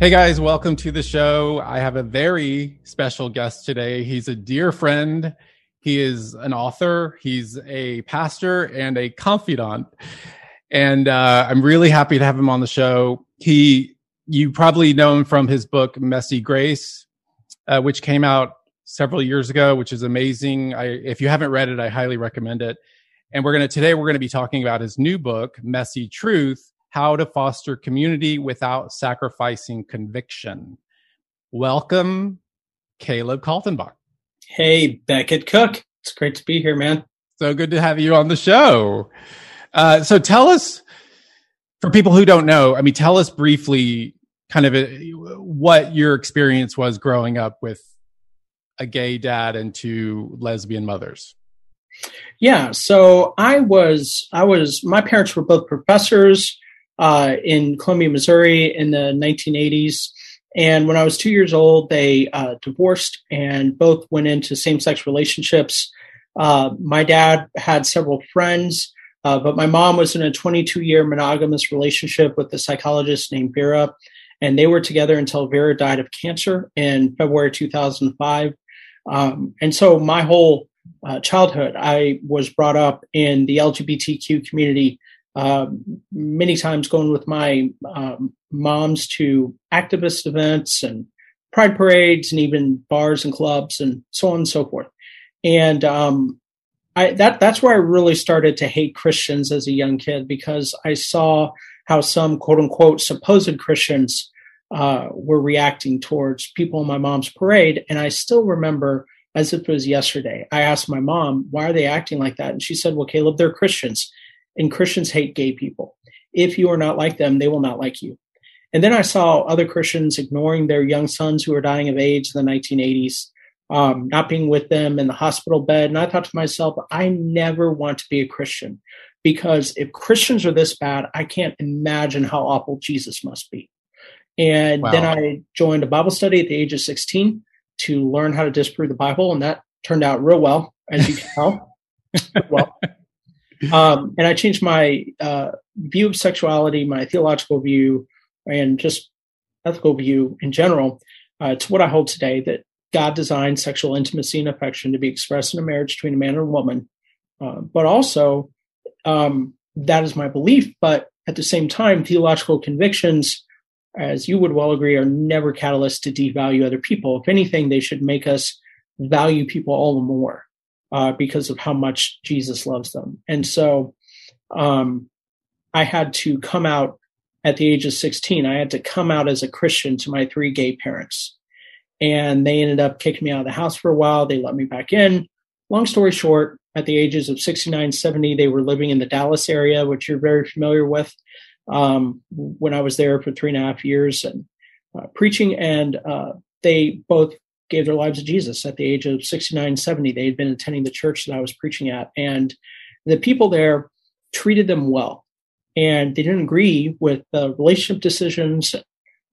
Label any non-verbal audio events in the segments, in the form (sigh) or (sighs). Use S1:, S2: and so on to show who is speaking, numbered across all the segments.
S1: Hey guys, welcome to the show. I have a very special guest today. He's a dear friend. He is an author, he's a pastor, and a confidant. And uh, I'm really happy to have him on the show. He, you probably know him from his book Messy Grace, uh, which came out several years ago, which is amazing. I, if you haven't read it, I highly recommend it. And we're gonna today we're gonna be talking about his new book, Messy Truth how to Foster Community Without Sacrificing Conviction. Welcome, Caleb Kaltenbach.
S2: Hey, Becket Cook. It's great to be here, man.
S1: So good to have you on the show. Uh, so tell us, for people who don't know, I mean, tell us briefly kind of a, what your experience was growing up with a gay dad and two lesbian mothers.
S2: Yeah, so I was, I was, my parents were both professors uh, in Columbia, Missouri in the 1980s. And when I was two years old, they uh, divorced and both went into same sex relationships. Uh, my dad had several friends, uh, but my mom was in a 22 year monogamous relationship with a psychologist named Vera. And they were together until Vera died of cancer in February 2005. Um, and so my whole uh, childhood, I was brought up in the LGBTQ community uh, many times going with my um, moms to activist events and pride parades and even bars and clubs and so on and so forth. And um, I, that that's where I really started to hate Christians as a young kid because I saw how some quote unquote supposed Christians uh, were reacting towards people in my mom's parade. And I still remember as if it was yesterday. I asked my mom, why are they acting like that? And she said, well, Caleb, they're Christians and Christians hate gay people. If you are not like them, they will not like you. And then I saw other Christians ignoring their young sons who were dying of AIDS in the 1980s, um, not being with them in the hospital bed. And I thought to myself, I never want to be a Christian because if Christians are this bad, I can't imagine how awful Jesus must be. And wow. then I joined a Bible study at the age of 16 to learn how to disprove the Bible. And that turned out real well, as you can tell. (laughs) well, um, and I changed my uh, view of sexuality, my theological view, and just ethical view in general uh, to what I hold today that God designed sexual intimacy and affection to be expressed in a marriage between a man and a woman. Uh, but also, um, that is my belief. But at the same time, theological convictions, as you would well agree, are never catalysts to devalue other people. If anything, they should make us value people all the more uh, because of how much Jesus loves them. And so um, I had to come out at the age of 16. I had to come out as a Christian to my three gay parents. And they ended up kicking me out of the house for a while. They let me back in. Long story short, at the ages of 69, 70, they were living in the Dallas area, which you're very familiar with. Um, when I was there for three and a half years and uh, preaching, and uh, they both gave their lives to Jesus at the age of 69, 70. They had been attending the church that I was preaching at. And the people there treated them well. And they didn't agree with the relationship decisions,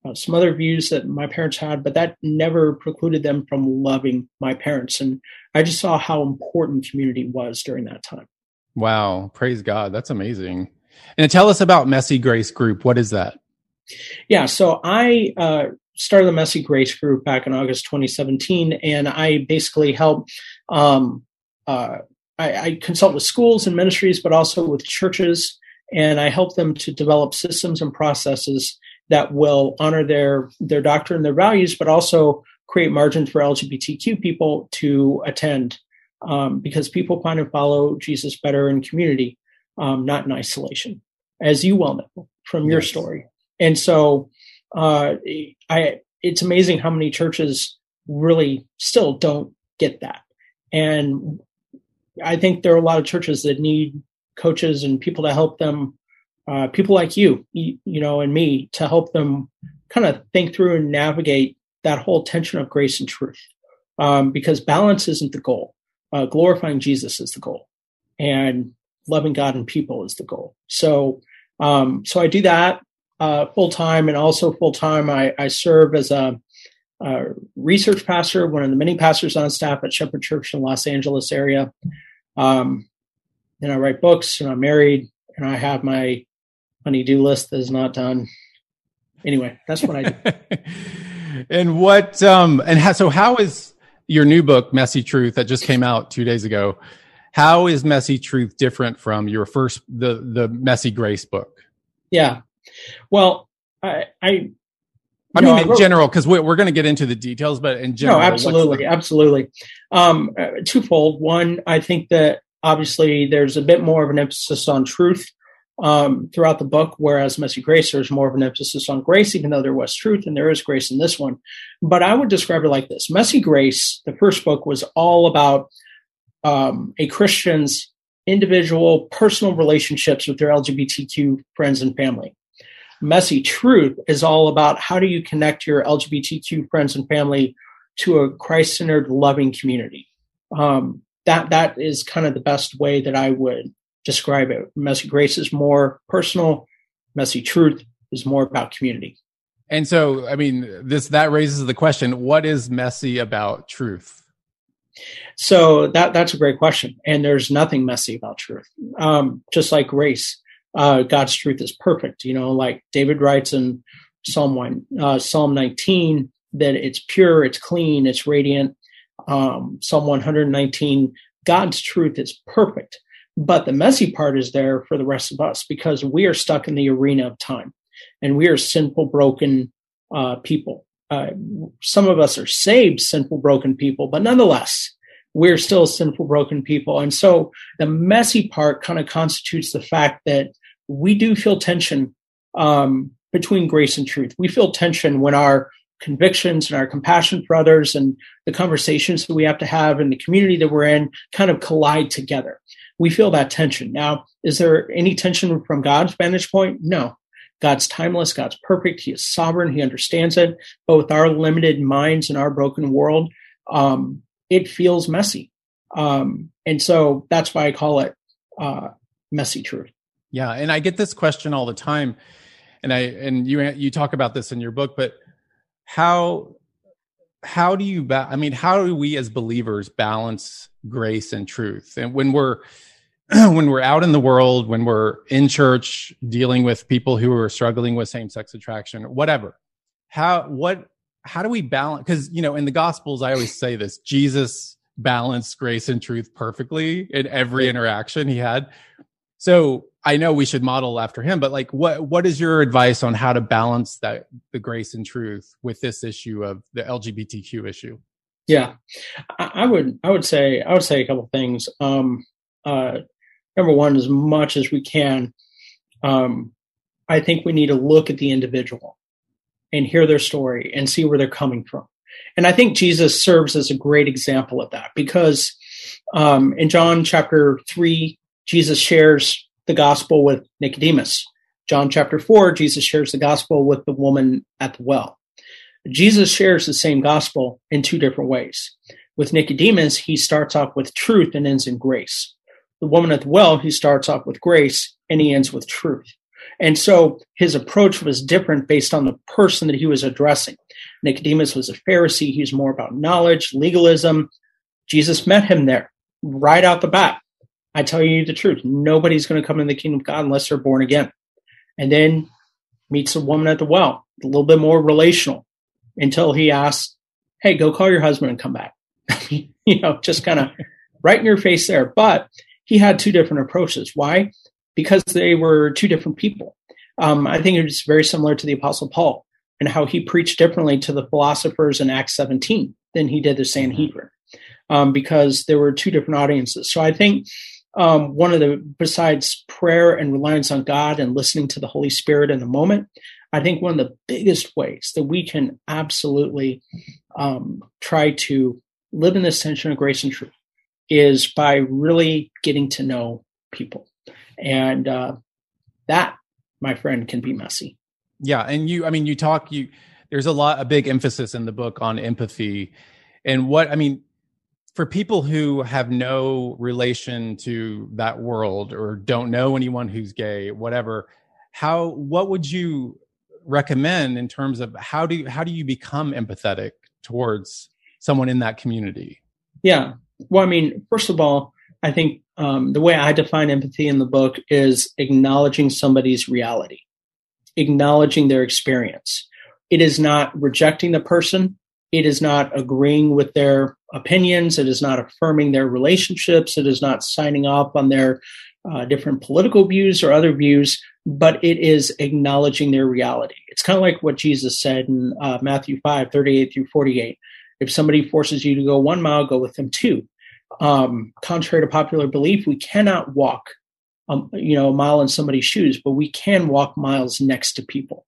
S2: uh, some other views that my parents had, but that never precluded them from loving my parents. And I just saw how important community was during that time.
S1: Wow. Praise God. That's amazing. And tell us about Messy Grace Group. What is that?
S2: Yeah. So I uh, started the Messy Grace group back in August 2017, and I basically help. Um, uh, I, I, consult with schools and ministries, but also with churches, and I help them to develop systems and processes that will honor their their doctrine, their values, but also create margins for LGBTQ people to attend, um, because people find and follow Jesus better in community, um, not in isolation, as you well know from your yes. story. And so uh, I it's amazing how many churches really still don't get that. And I think there are a lot of churches that need coaches and people to help them, uh, people like you, you, know, and me to help them kind of think through and navigate that whole tension of grace and truth, um, because balance isn't the goal. Uh, glorifying Jesus is the goal, and loving God and people is the goal. So, um, so I do that uh, full time, and also full time I, I, serve as a, a, research pastor, one of the many pastors on staff at Shepherd Church in Los Angeles area. Um, and I write books, and I'm married, and I have my honey-do list that is not done. Anyway, that's what I do. (laughs)
S1: and what um and how, so how is your new book messy truth that just came out two days ago how is messy truth different from your first the the messy grace book
S2: yeah well i i
S1: I mean, in general, because we're, we're going to get into the details, but in general,
S2: no, absolutely, the- absolutely. Um, uh, twofold. One, I think that obviously there's a bit more of an emphasis on truth um, throughout the book, whereas Messy Grace, there's more of an emphasis on grace, even though there was truth and there is grace in this one. But I would describe it like this Messy Grace, the first book, was all about um, a Christian's individual personal relationships with their LGBTQ friends and family. Messy Truth is all about how do you connect your LGBTQ friends and family to a Christ centered, loving community. Um, that that is kind of the best way that I would describe it. Messy Grace is more personal. Messy Truth is more about community.
S1: And so, I mean, this that raises the question: What is messy about truth?
S2: So that that's a great question, and there's nothing messy about truth. Um, just like grace, uh, God's truth is perfect. You know, like David writes in Psalm one, uh, Psalm 19, that it's pure, it's clean, it's radiant. Um, Psalm 119, God's truth is perfect. But the messy part is there for the rest of us because we are stuck in the arena of time and we are sinful, broken uh, people. Uh, some of us are saved, sinful, broken people, but nonetheless, we're still sinful, broken people. And so the messy part kind of constitutes the fact that we do feel tension um, between grace and truth. We feel tension when our convictions and our compassion for others and the conversations that we have to have in the community that we're in kind of collide together we feel that tension. Now, is there any tension from God's vantage point? No. God's timeless, God's perfect, He is sovereign, He understands it. But with our limited minds and our broken world, um, it feels messy. Um, and so that's why I call it uh, messy truth.
S1: Yeah, and I get this question all the time, and I and you you talk about this in your book, but how how do you ba- I mean, how do we as believers balance grace and truth? And when we're (clears throat) when we're out in the world, when we're in church dealing with people who are struggling with same-sex attraction, whatever. How what how do we balance cuz you know, in the gospels I always say this, Jesus balanced grace and truth perfectly in every interaction he had. So, I know we should model after him, but like what what is your advice on how to balance that the grace and truth with this issue of the LGBTQ issue?
S2: Yeah. I, would I would say I would say a couple things. Um uh number one, as much as we can, um, I think we need to look at the individual and hear their story and see where they're coming from. And I think Jesus serves as a great example of that because um, in John chapter 3, Jesus shares the gospel with Nicodemus. John chapter 4, Jesus shares the gospel with the woman at the well. Jesus shares the same gospel in two different ways. With Nicodemus, he starts off with truth and ends in grace the woman at the well, he starts off with grace and he ends with truth. And so his approach was different based on the person that he was addressing. Nicodemus was a Pharisee. He's more about knowledge, legalism. Jesus met him there right out the bat. I tell you the truth. Nobody's going to come in the kingdom of God unless they're born again. And then meets a woman at the well, a little bit more relational until he asks, Hey, go call your husband and come back. (laughs) you know, just kind of right in your face there. But he had two different approaches. Why? Because they were two different people. Um, I think it's very similar to the Apostle Paul and how he preached differently to the philosophers in Acts 17 than he did the Sanhedrin, um, because there were two different audiences. So I think um, one of the, besides prayer and reliance on God and listening to the Holy Spirit in the moment, I think one of the biggest ways that we can absolutely um, try to live in this tension of grace and truth is by really getting to know people. And uh, that, my friend, can be messy.
S1: Yeah, and you, I mean, you talk you. There's a lot, a big emphasis in the book on empathy, and what I mean for people who have no relation to that world or don't know anyone who's gay, whatever. How what would you recommend in terms of how do you, how do you become empathetic towards someone in that community?
S2: Yeah. Well, I mean, first of all, I think um, the way I define empathy in the book is acknowledging somebody's reality, acknowledging their experience. It is not rejecting the person. It is not agreeing with their opinions. It is not affirming their relationships. It is not signing off on their uh, different political views or other views, but it is acknowledging their reality. It's kind of like what Jesus said in uh, Matthew 5 38 through 48. If somebody forces you to go one mile, go with them two. Um, contrary to popular belief, we cannot walk, um, you know, a mile in somebody's shoes, but we can walk miles next to people.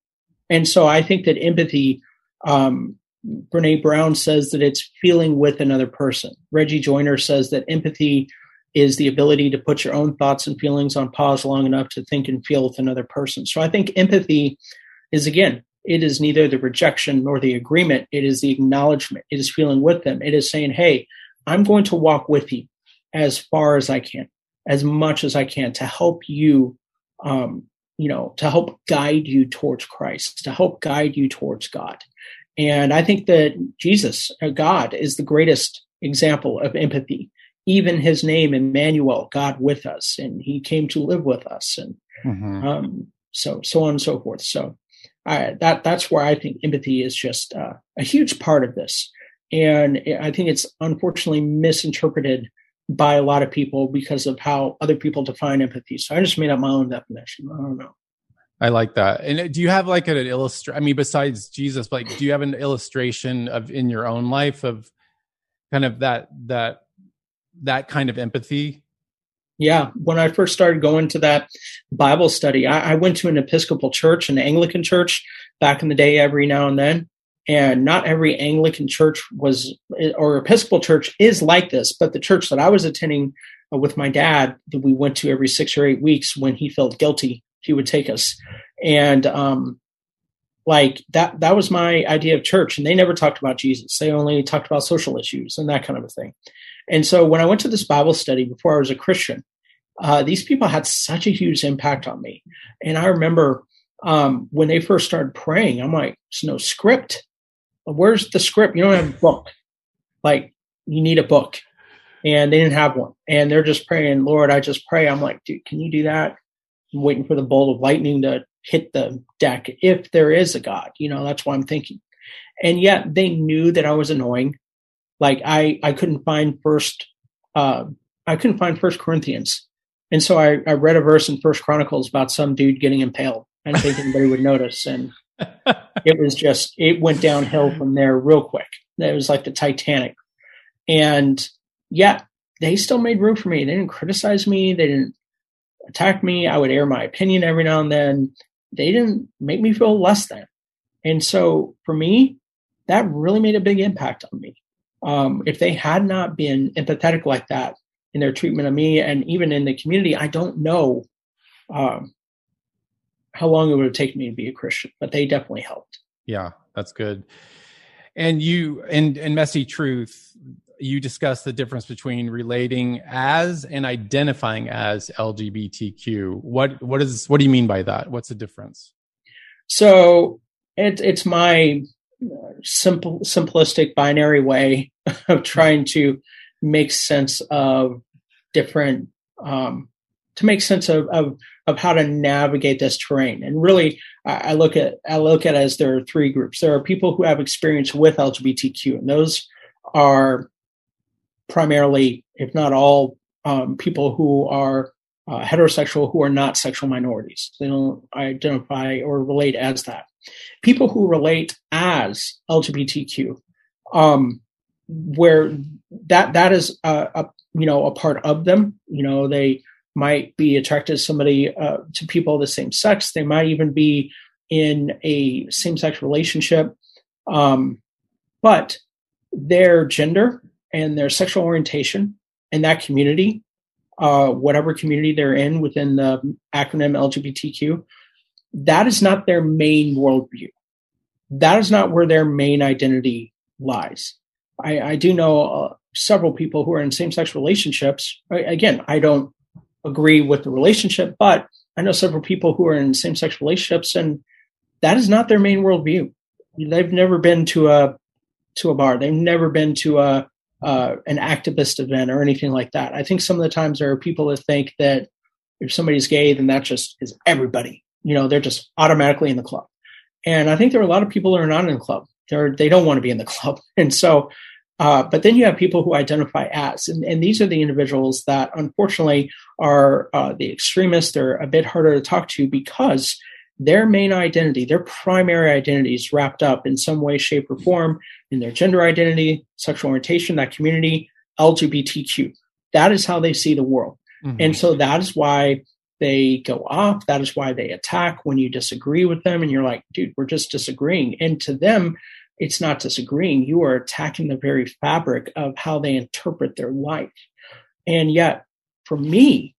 S2: And so I think that empathy, um, Brene Brown says that it's feeling with another person. Reggie Joiner says that empathy is the ability to put your own thoughts and feelings on pause long enough to think and feel with another person. So I think empathy is again it is neither the rejection nor the agreement. It is the acknowledgement. It is feeling with them. It is saying, Hey, I'm going to walk with you as far as I can, as much as I can to help you, um, you know, to help guide you towards Christ, to help guide you towards God. And I think that Jesus, uh, God, is the greatest example of empathy. Even his name, Emmanuel, God with us, and he came to live with us, and mm-hmm. um, so so on and so forth. So I, that that's where I think empathy is just uh, a huge part of this, and I think it's unfortunately misinterpreted by a lot of people because of how other people define empathy. So I just made up my own definition. I don't know.
S1: I like that. And uh, do you have like an illustration? I mean, besides Jesus, like, do you have an illustration of in your own life of kind of that that that kind of empathy
S2: yeah, when I first started going to that Bible study, I, I, went to an Episcopal church, an Anglican church back in the day every now and then. And not every Anglican church was, or Episcopal church is like this, but the church that I was attending uh, with my dad, that we went to every six or eight weeks when he felt guilty, he would take us. And, um, like that, that was my idea of church. And they never talked about Jesus. They only talked about social issues and that kind of a thing. And so when I went to this Bible study before I was a Christian, uh, these people had such a huge impact on me. And I remember um, when they first started praying, I'm like, there's no script. Where's the script? You don't have a book. Like, you need a book. And they didn't have one. And they're just praying, Lord, I just pray. I'm like, dude, can you do that? I'm waiting for the bolt of lightning to hit the deck if there is a God. You know, that's what I'm thinking. And yet they knew that I was annoying. Like I, I couldn't find first, uh, I couldn't find First Corinthians, and so I, I read a verse in First Chronicles about some dude getting impaled. I didn't think anybody would notice, and it was just it went downhill from there real quick. It was like the Titanic, and yeah, they still made room for me. They didn't criticize me. They didn't attack me. I would air my opinion every now and then. They didn't make me feel less than. And so for me, that really made a big impact on me. Um, if they had not been empathetic like that in their treatment of me and even in the community, I don't know um, how long it would have taken me to be a Christian, but they definitely helped.
S1: Yeah, that's good. And you, in, in Messy Truth, you discuss the difference between relating as and identifying as LGBTQ. What what is what do you mean by that? What's the difference?
S2: So it, it's my simple simplistic binary way (laughs) of trying to make sense of different um, to make sense of, of of how to navigate this terrain. And really, I, look at I look at as there are three groups. There are people who have experience with LGBTQ, and those are primarily, if not all, um, people who are uh, heterosexual who are not sexual minorities. They don't identify or relate as that. People who relate as LGBTQ, um, where that that is a, a, you know a part of them. You know, they might be attracted to somebody uh, to people of the same sex. They might even be in a same sex relationship, um, but their gender and their sexual orientation and that community, uh, whatever community they're in within the acronym LGBTQ, that is not their main worldview. That is not where their main identity lies. I, I do know uh, several people who are in same sex relationships. I, again, I don't agree with the relationship, but I know several people who are in same sex relationships, and that is not their main worldview. They've never been to a to a bar. They've never been to a uh, an activist event or anything like that. I think some of the times there are people that think that if somebody's gay, then that just is everybody. You know, they're just automatically in the club. And I think there are a lot of people who are not in the club. They're they don't want to be in the club. (laughs) And so, uh, but then you have people who identify as, and, and these are the individuals that unfortunately are uh, the extremists. They're a bit harder to talk to because their main identity, their primary identity is wrapped up in some way, shape, or form in their gender identity, sexual orientation, that community, LGBTQ. That is how they see the world. Mm-hmm. And so that is why they go off. That is why they attack when you disagree with them. And you're like, dude, we're just disagreeing. And to them, it's not disagreeing. You are attacking the very fabric of how they interpret their life. And yet, for me,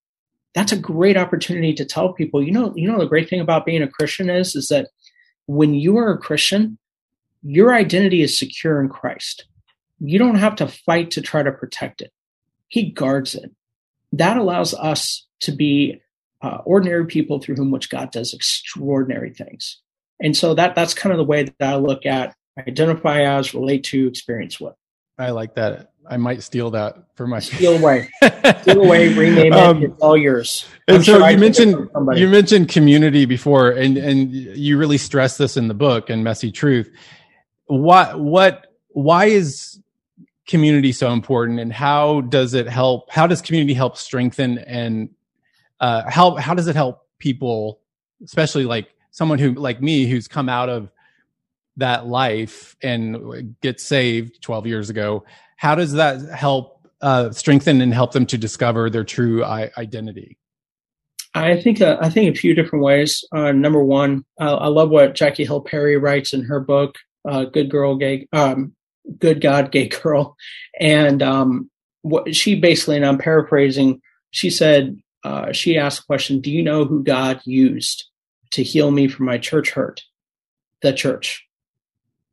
S2: that's a great opportunity to tell people, you know, you know, the great thing about being a Christian is, is that when you are a Christian, your identity is secure in Christ. You don't have to fight to try to protect it. He guards it. That allows us to be uh, ordinary people through whom which God does extraordinary things. And so that that's kind of the way that I look at identify as, relate to, experience with.
S1: I like that. I might steal that for my
S2: steal away, steal (laughs) away, rename it. Um, it's all yours.
S1: I'm and so sure you mentioned you mentioned community before, and and you really stress this in the book and messy truth. What what why is community so important, and how does it help? How does community help strengthen and uh, how how does it help people, especially like someone who like me who's come out of that life and get saved 12 years ago how does that help uh, strengthen and help them to discover their true I- identity?
S2: I think uh, I think a few different ways. Uh, number one, I love what Jackie Hill Perry writes in her book, uh, "Good Girl, Gay, um, Good God, Gay Girl," and um, what she basically, and I'm paraphrasing, she said uh, she asked the question, "Do you know who God used to heal me from my church hurt?" The church.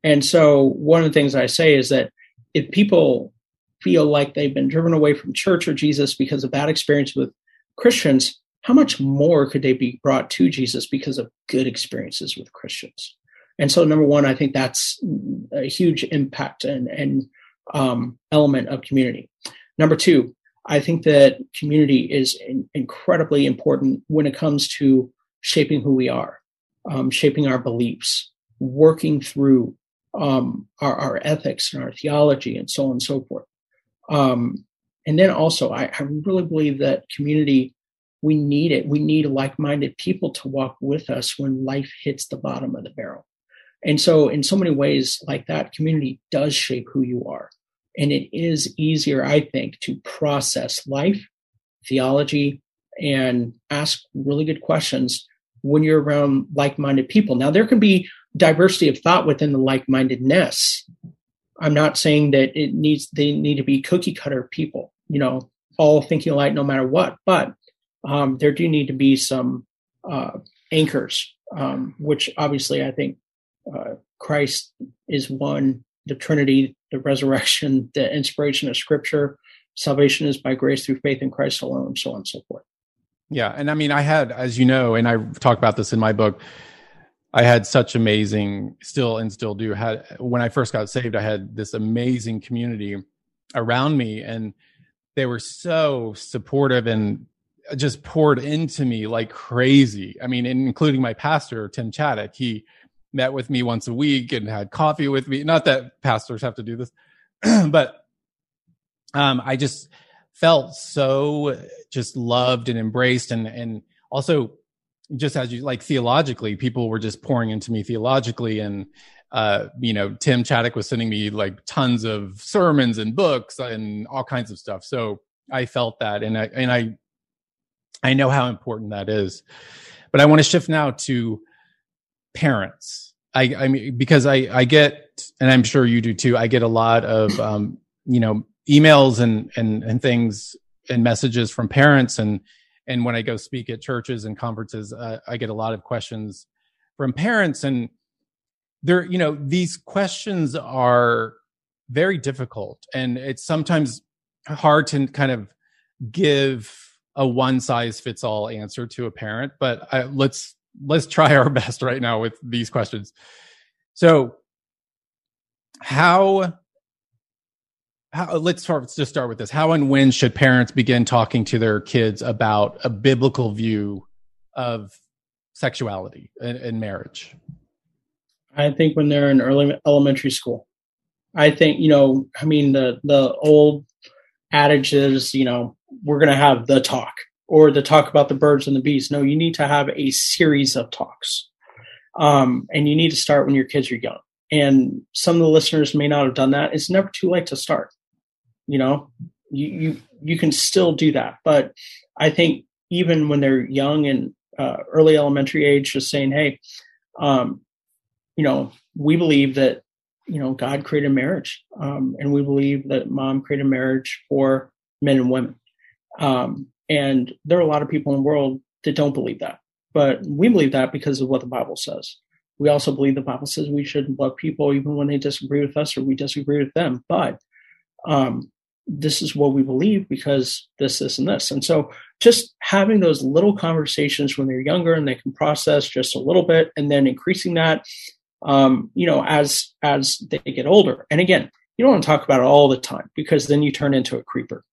S2: And so one of the things I say is that if people feel like they've been driven away from church or Jesus because of bad experience with Christians, how much more could they be brought to Jesus because of good experiences with Christians? And so, number one, I think that's a huge impact and, and um, element of community. Number two, I think that community is in, incredibly important when it comes to shaping who we are, um, shaping our beliefs, working through um, our, our, ethics and our theology and so on and so forth. Um, and then also, I, I, really believe that community, we need it. We need like minded people to walk with us when life hits the bottom of the barrel. And so, in so many ways, like that, community does shape who you are. And it is easier, I think, to process life, theology, and ask really good questions when you're around like minded people. Now, there can be diversity of thought within the like-mindedness. I'm not saying that it needs they need to be cookie cutter people, you know, all thinking alike no matter what. But um, there do need to be some uh, anchors, um, which obviously I think uh, Christ is one, the Trinity, the resurrection, the inspiration of Scripture. Salvation is by grace through faith in Christ alone, so on and so forth.
S1: Yeah, and I mean, I had, as you know, and I talk about this in my book. I had such amazing, still and still do. Had when I first got saved, I had this amazing community around me, and they were so supportive and just poured into me like crazy. I mean, including my pastor Tim Chaddick. He met with me once a week and had coffee with me. Not that pastors have to do this, (clears throat) but um, I just felt so just loved and embraced, and and also just as you like theologically, people were just pouring into me theologically and uh, you know, Tim Chaddick was sending me like tons of sermons and books and all kinds of stuff. So I felt that and I and I I know how important that is. But I want to shift now to parents. I I mean because I I get and I'm sure you do too, I get a lot of um, you know, emails and and and things and messages from parents and and when I go speak at churches and conferences, uh, I get a lot of questions from parents. And there you know these questions are very difficult. And it's sometimes hard to kind of give a one size fits all answer to a parent but I, let's let's try our (laughs) best right now with these questions. So how how, let's start, just start with this. How and when should parents begin talking to their kids about a biblical view of sexuality and, marriage?
S2: I think when they're in early elementary school. I think you know. I mean, the the old adage is, you know, we're going to have the talk or the talk about the birds and the bees. No, you need to have a series of talks, um, and you need to start when your kids are young. And some of the listeners may not have done that. It's never too late to start you know you you you can still do that. But i think even when they're young and uh, early elementary age just saying hey um, you know we believe that you know god created marriage um, and we believe that mom created marriage for men and women. Um, and there are a lot of people in the world that don't believe that. But we believe that because of what the bible says. We also believe the bible says we should love people even when they disagree with us or we disagree with them. But um, this is what we believe because this, this, and this. And so just having those little conversations when they're younger and they can process just a little bit and then increasing that, um, you know, as, as they get older. And again, you don't want to talk about it all the time because then you turn into a creeper.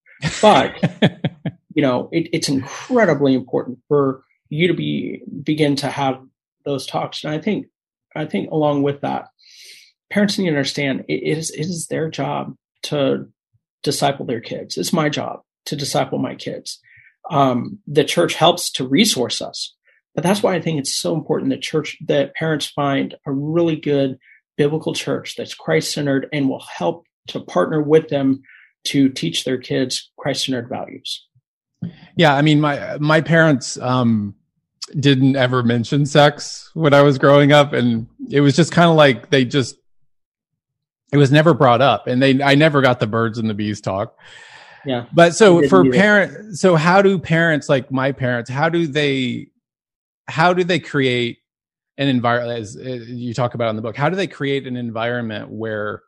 S2: But, (laughs) you know, it, it's incredibly important for you to be, begin to have those talks. And I think, I think along with that, parents need to understand it is, it is their job to disciple their kids. It's my job to disciple my kids. Um, the church helps to resource us, but that's why I think it's so important that church that parents find a really good biblical church that's Christ centered and will help to partner with them to teach their kids Christ centered values.
S1: Yeah, I mean my my parents um, didn't ever mention sex when I was growing up, and it was just kind of like they just it was never brought up and they i never got the birds and the bees talk.
S2: Yeah.
S1: But so for parents so how do parents like my parents how do they how do they create an environment as uh, you talk about in the book how do they create an environment where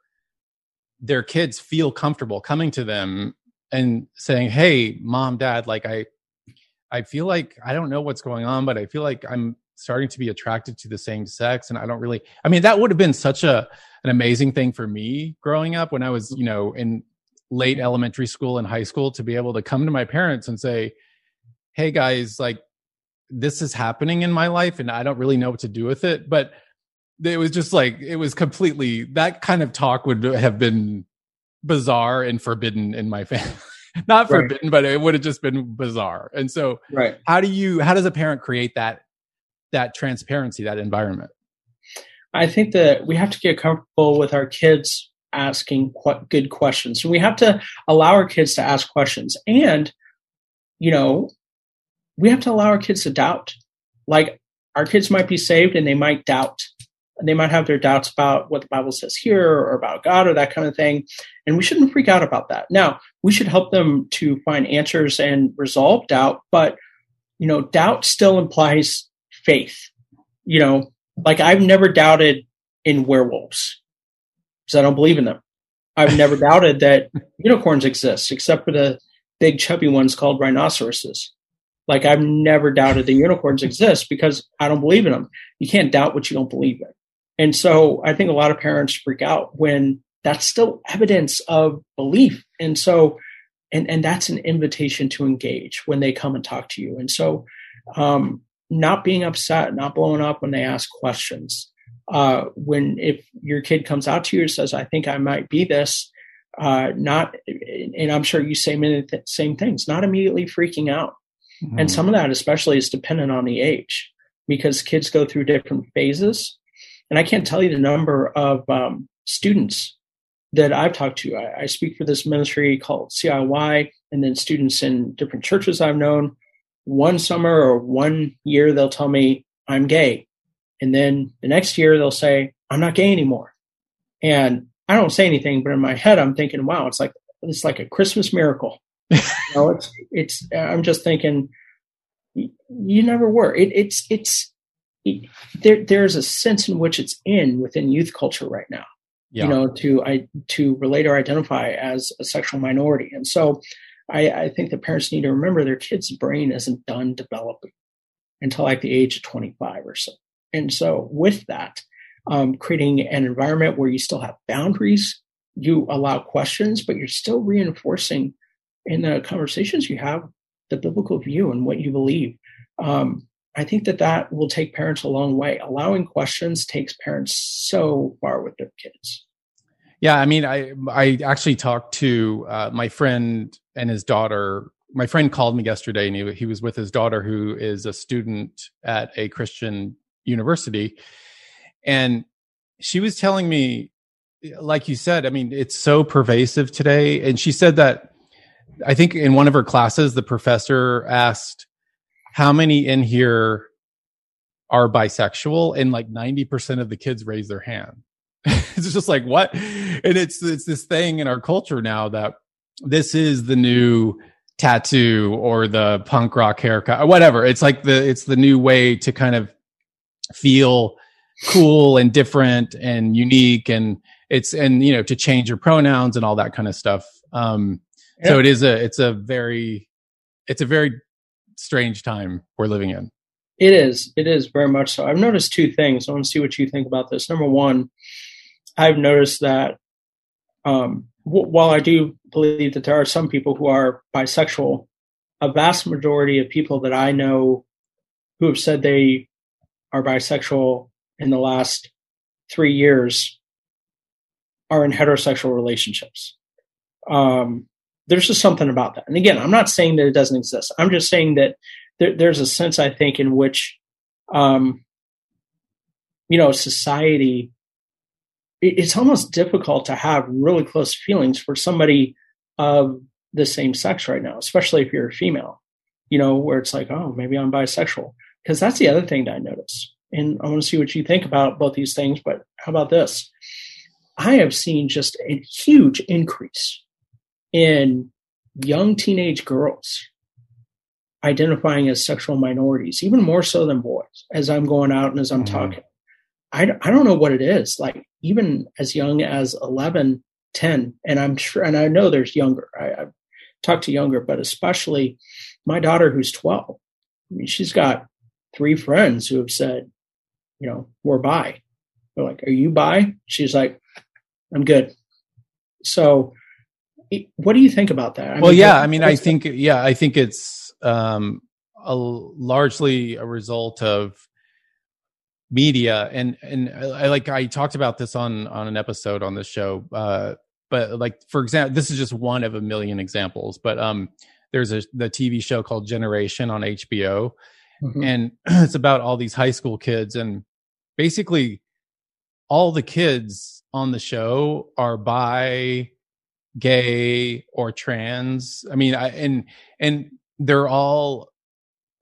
S1: their kids feel comfortable coming to them and saying hey mom dad like i i feel like i don't know what's going on but i feel like i'm starting to be attracted to the same sex and i don't really i mean that would have been such a an amazing thing for me growing up when I was, you know, in late elementary school and high school to be able to come to my parents and say, Hey guys, like this is happening in my life and I don't really know what to do with it. But it was just like, it was completely that kind of talk would have been bizarre and forbidden in my family. (laughs) Not forbidden, right. but it would have just been bizarre. And so,
S2: right.
S1: how do you, how does a parent create that, that transparency, that environment?
S2: I think that we have to get comfortable with our kids asking qu- good questions. We have to allow our kids to ask questions. And, you know, we have to allow our kids to doubt. Like our kids might be saved and they might doubt. They might have their doubts about what the Bible says here or about God or that kind of thing. And we shouldn't freak out about that. Now, we should help them to find answers and resolve doubt, but you know, doubt still implies faith. You know, like I've never doubted in werewolves because I don't believe in them. I've never (laughs) doubted that unicorns exist, except for the big chubby ones called rhinoceroses. Like I've never doubted that unicorns exist because I don't believe in them. You can't doubt what you don't believe in. And so I think a lot of parents freak out when that's still evidence of belief. And so, and, and that's an invitation to engage when they come and talk to you. And so, um, not being upset, not blowing up when they ask questions. Uh, when if your kid comes out to you and says, "I think I might be this," uh, not, and I'm sure you say many th- same things, not immediately freaking out. Mm-hmm. And some of that, especially, is dependent on the age because kids go through different phases. And I can't tell you the number of um, students that I've talked to. I, I speak for this ministry called CIY, and then students in different churches I've known one summer or one year they'll tell me I'm gay. And then the next year they'll say, I'm not gay anymore. And I don't say anything, but in my head I'm thinking, wow, it's like it's like a Christmas miracle. (laughs) you know, it's it's I'm just thinking you never were. It, it's it's there there's a sense in which it's in within youth culture right now. Yeah. You know, to I to relate or identify as a sexual minority, and so I, I think the parents need to remember their kid's brain isn't done developing until like the age of 25 or so. And so, with that, um, creating an environment where you still have boundaries, you allow questions, but you're still reinforcing in the conversations you have the biblical view and what you believe. Um, I think that that will take parents a long way. Allowing questions takes parents so far with their kids.
S1: Yeah, I mean, I I actually talked to uh, my friend and his daughter. My friend called me yesterday, and he, he was with his daughter, who is a student at a Christian university, and she was telling me, like you said, I mean, it's so pervasive today. And she said that I think in one of her classes, the professor asked how many in here are bisexual and like 90% of the kids raised their hand (laughs) it's just like what and it's it's this thing in our culture now that this is the new tattoo or the punk rock haircut or whatever it's like the it's the new way to kind of feel cool and different and unique and it's and you know to change your pronouns and all that kind of stuff um yeah. so it is a it's a very it's a very strange time we're living in.
S2: It is. It is very much so. I've noticed two things. I want to see what you think about this. Number one, I've noticed that um, while I do believe that there are some people who are bisexual, a vast majority of people that I know who have said they are bisexual in the last three years are in heterosexual relationships. Um, there's just something about that. And again, I'm not saying that it doesn't exist. I'm just saying that there, there's a sense, I think, in which, um, you know, society, it's almost difficult to have really close feelings for somebody of the same sex right now, especially if you're a female, you know, where it's like, oh, maybe I'm bisexual. Because that's the other thing that I notice. And I want to see what you think about both these things, but how about this? I have seen just a huge increase in young teenage girls identifying as sexual minorities, even more so than boys, as I'm going out and as I'm mm-hmm. talking. I, I don't know what it is. Like, even as young as 11, 10, and I'm sure, and I know there's younger. I, I've talked to younger, but especially my daughter who's 12. I mean, she's got three friends who have said, you know, we're bi. They're like, are you bi? She's like, I'm good. So what do you think about that?
S1: I well, mean, yeah, I mean, I think, yeah, I think it's um, a largely a result of media, and and I like I talked about this on on an episode on this show, uh, but like for example, this is just one of a million examples, but um, there's a the TV show called Generation on HBO, mm-hmm. and (clears throat) it's about all these high school kids, and basically all the kids on the show are bi gay or trans. I mean, I, and and they're all,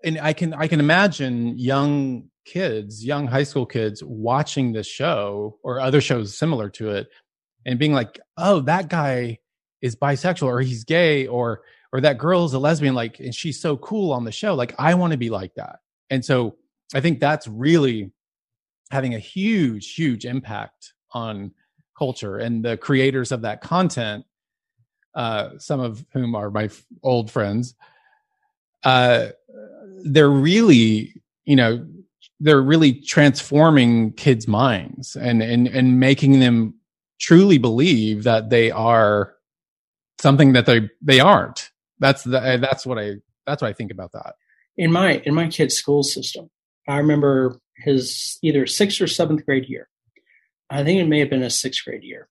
S1: and I can I can imagine young kids, young high school kids, watching this show or other shows similar to it, and being like, "Oh, that guy is bisexual, or he's gay, or or that girl is a lesbian, like, and she's so cool on the show. Like, I want to be like that." And so, I think that's really having a huge, huge impact on culture and the creators of that content uh, some of whom are my f- old friends, uh, they're really, you know, they're really transforming kids' minds and and and making them truly believe that they are something that they they aren't. That's the, that's what I that's what I think about that.
S2: In my in my kid's school system, I remember his either sixth or seventh grade year. I think it may have been a sixth grade year.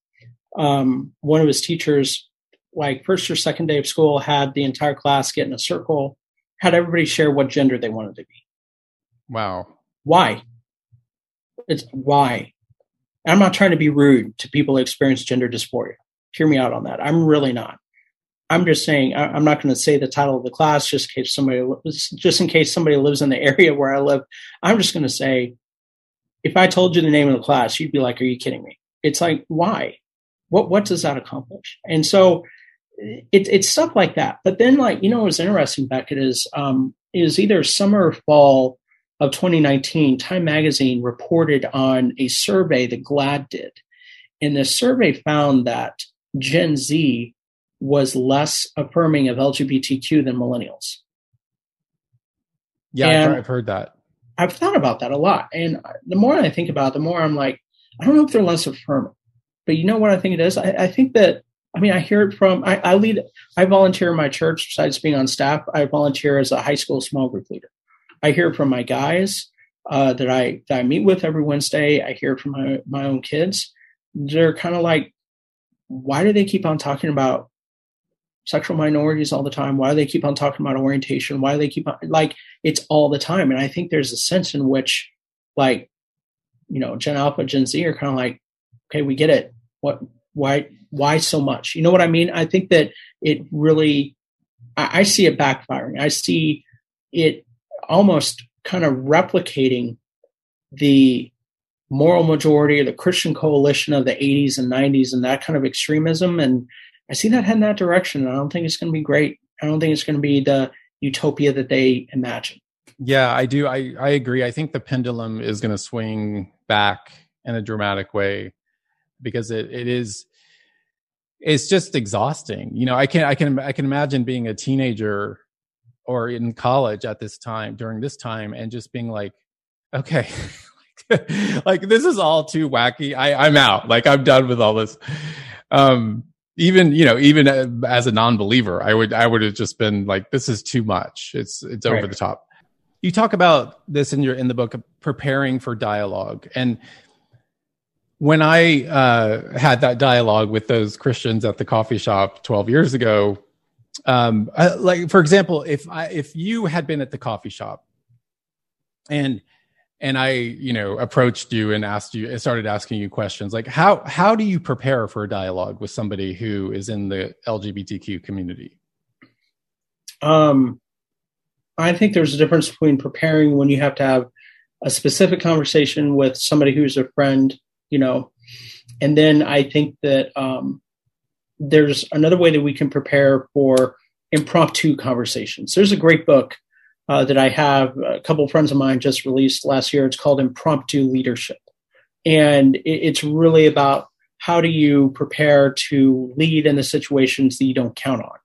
S2: Um, one of his teachers like first or second day of school, had the entire class get in a circle, had everybody share what gender they wanted to be.
S1: Wow.
S2: Why? It's why. I'm not trying to be rude to people who experience gender dysphoria. Hear me out on that. I'm really not. I'm just saying I'm not going to say the title of the class just in case somebody just in case somebody lives in the (laughs) area where I live. I'm just going to say if I told you the name of the class, you'd be like, "Are you kidding me?" It's like, why? What what does that accomplish? And so it, it's stuff like that. But then, like you know, what's interesting, Becket is um, is either summer or fall of 2019, Time Magazine reported on a survey that GLAAD did. And the survey found that Gen Z was less affirming of LGBTQ than millennials.
S1: Yeah, and I've heard that.
S2: I've thought about that a lot. And the more I think about it, the more I'm like, I don't know if they're less affirming. But you know what I think it is? I, I think that, I mean, I hear it from, I, I lead, I volunteer in my church besides being on staff. I volunteer as a high school small group leader. I hear from my guys uh, that I that I meet with every Wednesday. I hear from my my own kids. They're kind of like, why do they keep on talking about sexual minorities all the time? Why do they keep on talking about orientation? Why do they keep on like it's all the time? And I think there's a sense in which, like, you know, Gen Alpha, Gen Z are kind of like, okay, we get it. What? Why? Why so much? You know what I mean? I think that it really, I, I see it backfiring. I see it almost kind of replicating the moral majority or the Christian coalition of the 80s and 90s and that kind of extremism. And I see that head in that direction. I don't think it's going to be great. I don't think it's going to be the utopia that they imagine.
S1: Yeah, I do. I, I agree. I think the pendulum is going to swing back in a dramatic way because it, it is it's just exhausting. You know, I can I can I can imagine being a teenager or in college at this time during this time and just being like okay (laughs) like this is all too wacky. I i'm out. Like i'm done with all this. Um even you know even as a non-believer i would i would have just been like this is too much. It's it's right. over the top. You talk about this in your in the book preparing for dialogue and when i uh, had that dialogue with those christians at the coffee shop 12 years ago um I, like for example if i if you had been at the coffee shop and and i you know approached you and asked you started asking you questions like how how do you prepare for a dialogue with somebody who is in the lgbtq community?
S2: Um i think there's a difference between preparing when you have to have a specific conversation with somebody who's a friend you know and then i think that um there's another way that we can prepare for impromptu conversations. There's a great book uh, that I have a couple of friends of mine just released last year. It's called Impromptu Leadership. And it's really about how do you prepare to lead in the situations that you don't count on.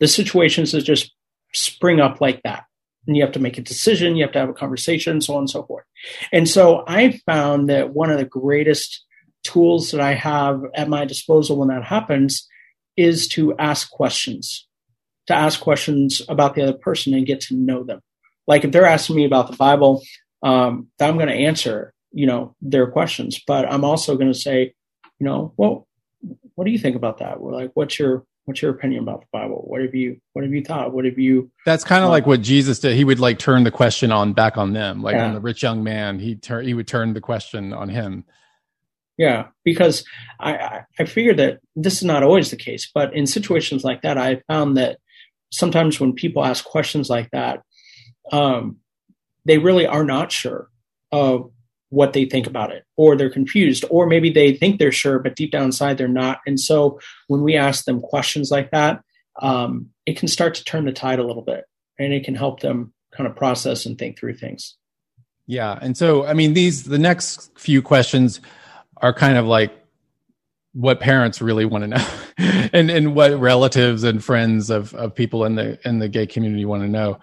S2: The situations that just spring up like that. And you have to make a decision, you have to have a conversation, so on and so forth. And so I found that one of the greatest tools that I have at my disposal when that happens is to ask questions, to ask questions about the other person and get to know them. Like if they're asking me about the Bible, um, I'm going to answer, you know, their questions, but I'm also going to say, you know, well, what do you think about that? We're like, what's your what's your opinion about the Bible? What have you what have you thought? What have you?
S1: That's kind of uh, like what Jesus did. He would like turn the question on back on them, like yeah. on the rich young man. He turn he would turn the question on him.
S2: Yeah, because I, I figure that this is not always the case, but in situations like that, I found that sometimes when people ask questions like that, um, they really are not sure of what they think about it, or they're confused, or maybe they think they're sure, but deep down inside they're not. And so when we ask them questions like that, um, it can start to turn the tide a little bit, and it can help them kind of process and think through things.
S1: Yeah, and so I mean, these the next few questions are kind of like what parents really want to know (laughs) and and what relatives and friends of of people in the in the gay community want to know.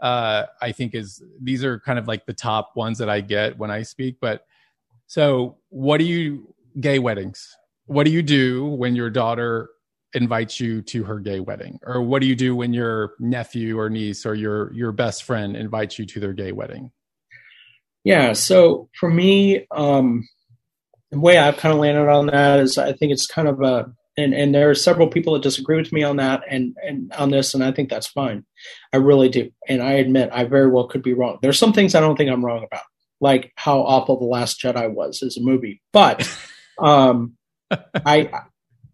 S1: Uh i think is these are kind of like the top ones that i get when i speak but so what do you gay weddings what do you do when your daughter invites you to her gay wedding? Or what do you do when your nephew or niece or your your best friend invites you to their gay wedding?
S2: Yeah so for me um the way I've kind of landed on that is I think it's kind of a and and there are several people that disagree with me on that and and on this and I think that's fine. I really do. And I admit I very well could be wrong. There's some things I don't think I'm wrong about. Like how awful The Last Jedi was as a movie. But um (laughs) I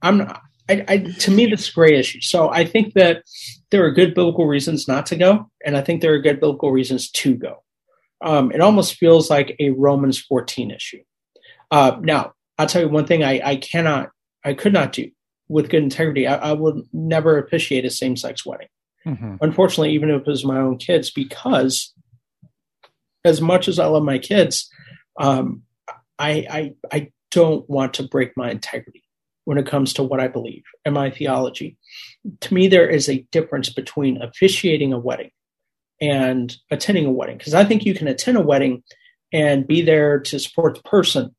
S2: I'm not I, I, to me, this is a great issue. So I think that there are good biblical reasons not to go, and I think there are good biblical reasons to go. Um, it almost feels like a Romans 14 issue. Uh, now, I'll tell you one thing I, I cannot, I could not do with good integrity. I, I would never officiate a same sex wedding. Mm-hmm. Unfortunately, even if it was my own kids, because as much as I love my kids, um, I, I I don't want to break my integrity when it comes to what I believe and my theology. To me, there is a difference between officiating a wedding and attending a wedding because I think you can attend a wedding and be there to support the person,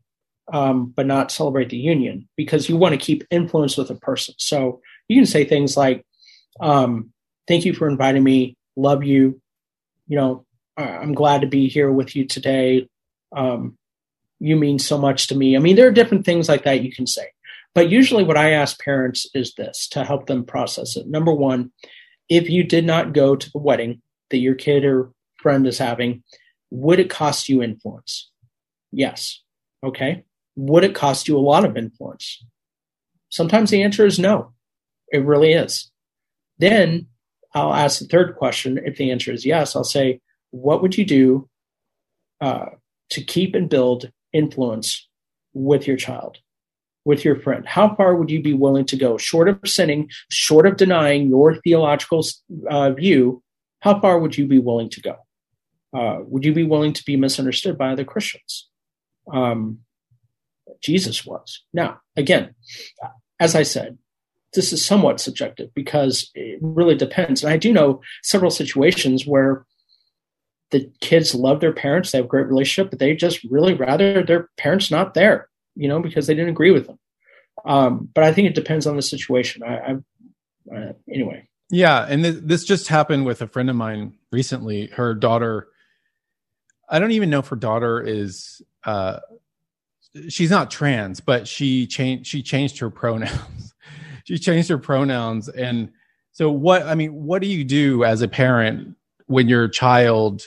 S2: um, but not celebrate the union because you want to keep influence with a person. So you can say things like, um, "Thank you for inviting me. Love you. You know, I'm glad to be here with you today. Um, you mean so much to me." I mean, there are different things like that you can say. But usually, what I ask parents is this to help them process it. Number one, if you did not go to the wedding that your kid or friend is having, would it cost you influence? Yes. Okay. Would it cost you a lot of influence? Sometimes the answer is no. It really is. Then I'll ask the third question. If the answer is yes, I'll say, what would you do uh, to keep and build influence with your child? with your friend? How far would you be willing to go, short of sinning, short of denying your theological uh, view? How far would you be willing to go? Uh, would you be willing to be misunderstood by other Christians? Um, Jesus was. Now, again, as I said, this is somewhat subjective because it really depends. And I do know several situations where the kids love their parents, they have a great relationship, but they just really rather their parents not there you know, because they didn't agree with them. Um, but I think it depends on the situation. I, I uh, anyway.
S1: Yeah, and th- this just happened with a friend of mine recently. Her daughter, I don't even know if her daughter is. Uh, she's not trans, but she changed. She changed her pronouns. (laughs) she changed her pronouns, and so what? I mean, what do you do as a parent when your child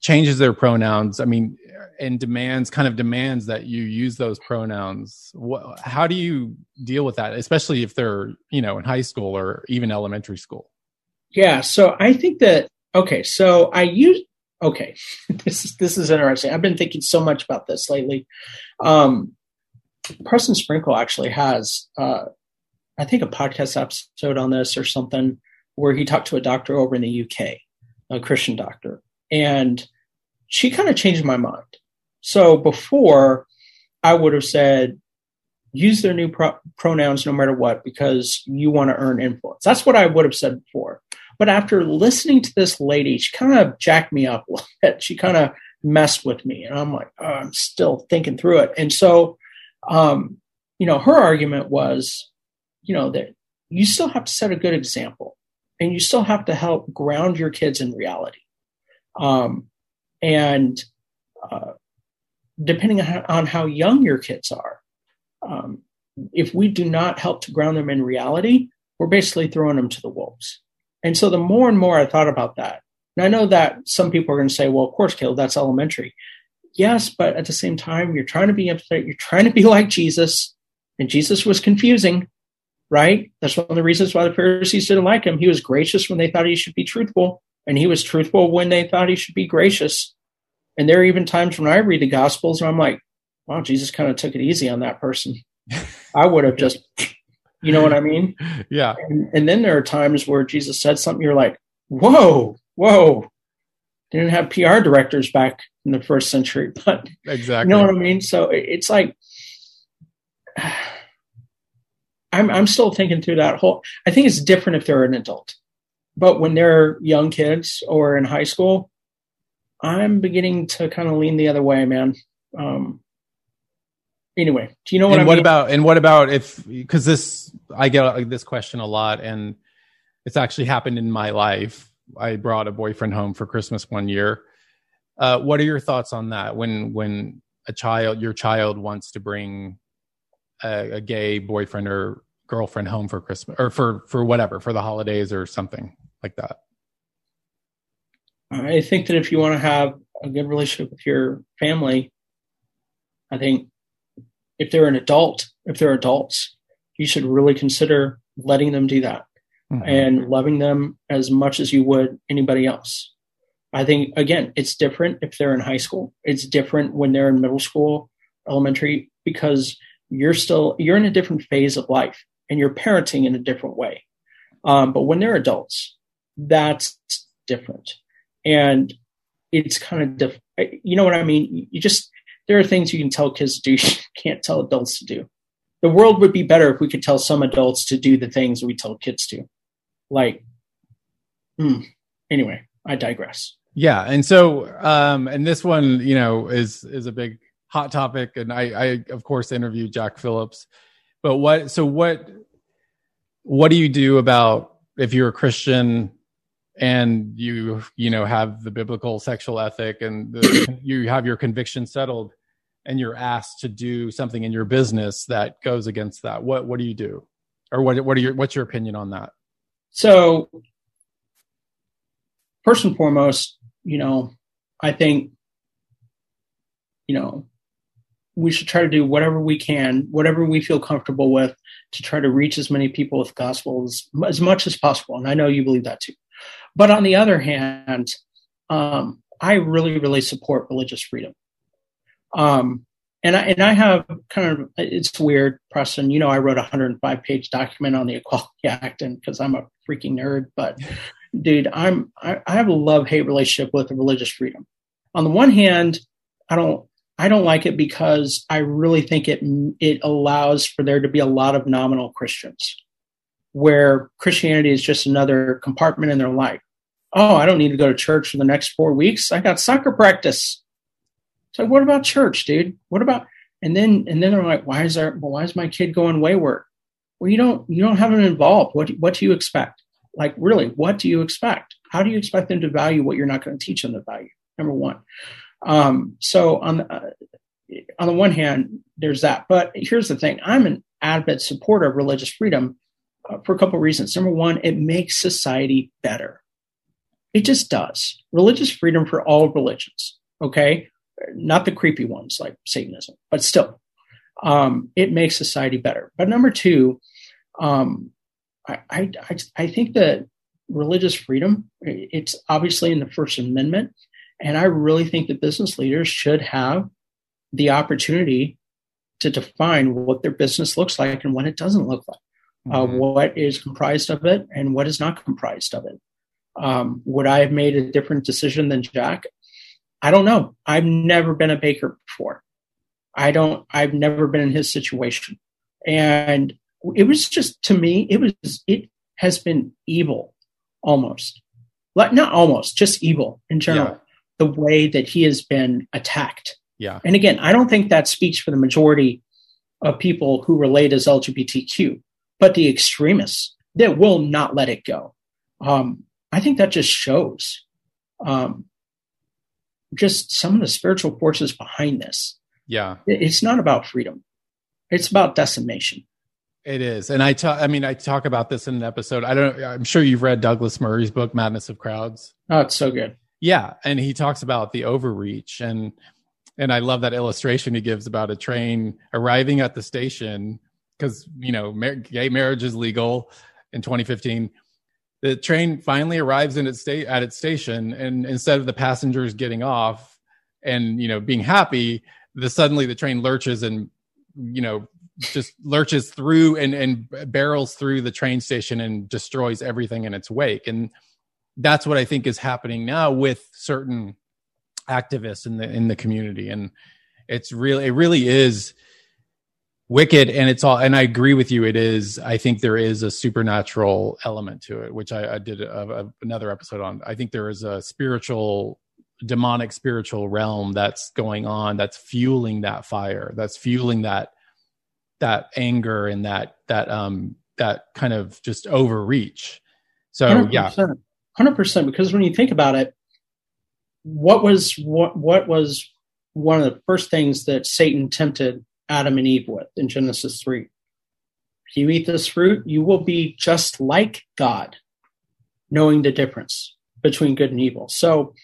S1: changes their pronouns? I mean, and demands kind of demands that you use those pronouns what, how do you deal with that especially if they're you know in high school or even elementary school
S2: yeah so i think that okay so i use okay (laughs) this is this is interesting i've been thinking so much about this lately um preston sprinkle actually has uh i think a podcast episode on this or something where he talked to a doctor over in the uk a christian doctor and she kind of changed my mind so before, I would have said, use their new pro- pronouns no matter what because you want to earn influence. That's what I would have said before. But after listening to this lady, she kind of jacked me up (laughs) a little bit. She kind of messed with me. And I'm like, oh, I'm still thinking through it. And so, um, you know, her argument was, you know, that you still have to set a good example and you still have to help ground your kids in reality. Um, and, uh, depending on how, young your kids are, um, if we do not help to ground them in reality, we're basically throwing them to the wolves. And so the more and more I thought about that, and I know that some people are going to say, well, of course, Caleb, that's elementary. Yes, but at the same time, you're trying to be empathetic, you're trying to be (laughs) like Jesus, and Jesus was confusing, right? That's one of the reasons why the Pharisees didn't like him. He was gracious when they thought he should be truthful, and he was truthful when they thought he should be gracious. And there are even times when I read the Gospels and I'm like, wow, Jesus kind of took it easy on that person. (laughs) I would have just, you know what I mean? (laughs)
S1: Yeah.
S2: And, and, then there are times where Jesus said something, you're like, whoa, whoa. They didn't have PR directors back in the first century, (laughs) but
S1: exactly.
S2: You know what I mean? So it's like, (sighs) I'm, I'm still thinking through that whole, I think it's different if they're an adult, but when they're young kids or in high school, I'm beginning to kind of lean the other way, man. Um, anyway, do you know what
S1: and
S2: I
S1: what
S2: mean?
S1: about and what about if because this I get this question a lot, and it's actually happened in my life. I brought a boyfriend home for Christmas one year. Uh, what are your thoughts on that? When when a child, your child, wants to bring a, a gay boyfriend or girlfriend home for Christmas or for for whatever for the holidays or something like that.
S2: I think that if you want to have a good relationship with your family, I think if they're an adult, if they're adults, you should really consider letting them do that mm-hmm. and loving them as much as you would anybody else. I think again, it's different if they're in high school. It's different when they're in middle school, elementary, because you're still you're in a different phase of life and you're parenting in a different way. Um, but when they're adults, that's different. And it's kind of diff- you know what I mean. You just there are things you can tell kids to do, (laughs) you can't tell adults to do. The world would be better if we could tell some adults to do the things we tell kids to. Like, hmm. Anyway, I digress.
S1: Yeah, and so um, and this one, you know, is is a big hot topic, and I, I of course interviewed Jack Phillips. But what? So what? What do you do about if you're a Christian and you you know have the biblical sexual ethic and the, (coughs) you have your conviction settled, and you're asked to do something in your business that goes against that? What what do you do, or what what are your what's your opinion on that?
S2: So first and foremost, you know, I think, you know, we should try to do whatever we can, whatever we feel comfortable with, to try to reach as many people with the gospel as, as much as possible. And I know you believe that too. But on the other hand, um, I really, really support religious freedom. Um, and I and I have kind of it's weird, Preston. You know, I wrote a 105 page document on the Equality Act, and because I'm a freaking nerd, but dude, I'm I, I have a love hate relationship with religious freedom. On the one hand, I don't I don't like it because I really think it it allows for there to be a lot of nominal Christians, where Christianity is just another compartment in their life. Oh, I don't need to go to church for the next four weeks. I got soccer practice. So what about church, dude? What about and then and then they're like, why is there well, why is my kid going wayward? Well, you don't you don't have them involved. What what do you expect? like really what do you expect how do you expect them to value what you're not going to teach them to value number one um, so on the, uh, on the one hand there's that but here's the thing i'm an avid supporter of religious freedom uh, for a couple of reasons number one it makes society better it just does religious freedom for all religions okay not the creepy ones like satanism but still um, it makes society better but number two um, I, I, I think that religious freedom, it's obviously in the First Amendment. And I really think that business leaders should have the opportunity to define what their business looks like and what it doesn't look like, uh, mm-hmm. uh, what is comprised of it and what is not comprised of it. Um, would I have made a different decision than Jack? I don't know. I've never been a baker before. I don't, I've never been in his situation. And it was just to me it was it has been evil almost like not almost just evil in general yeah. the way that he has been attacked
S1: yeah
S2: and again i don't think that speaks for the majority of people who relate as lgbtq but the extremists that will not let it go um, i think that just shows um, just some of the spiritual forces behind this
S1: yeah
S2: it's not about freedom it's about decimation
S1: it is, and I talk. I mean, I talk about this in an episode. I don't. I'm sure you've read Douglas Murray's book, Madness of Crowds.
S2: Oh, it's so good.
S1: Yeah, and he talks about the overreach, and and I love that illustration he gives about a train arriving at the station because you know mar- gay marriage is legal in 2015. The train finally arrives in its state at its station, and instead of the passengers getting off and you know being happy, the suddenly the train lurches and you know just lurches through and, and barrels through the train station and destroys everything in its wake. And that's what I think is happening now with certain activists in the in the community. And it's really it really is wicked and it's all and i agree with you it is i think there is a supernatural element to it which i, I did a, a, another episode on i think there is a spiritual demonic spiritual realm that's going on that's fueling that fire that's fueling that that anger and that that um that kind of just overreach. So 100%, yeah,
S2: hundred percent. Because when you think about it, what was what what was one of the first things that Satan tempted Adam and Eve with in Genesis three? If you eat this fruit, you will be just like God, knowing the difference between good and evil. So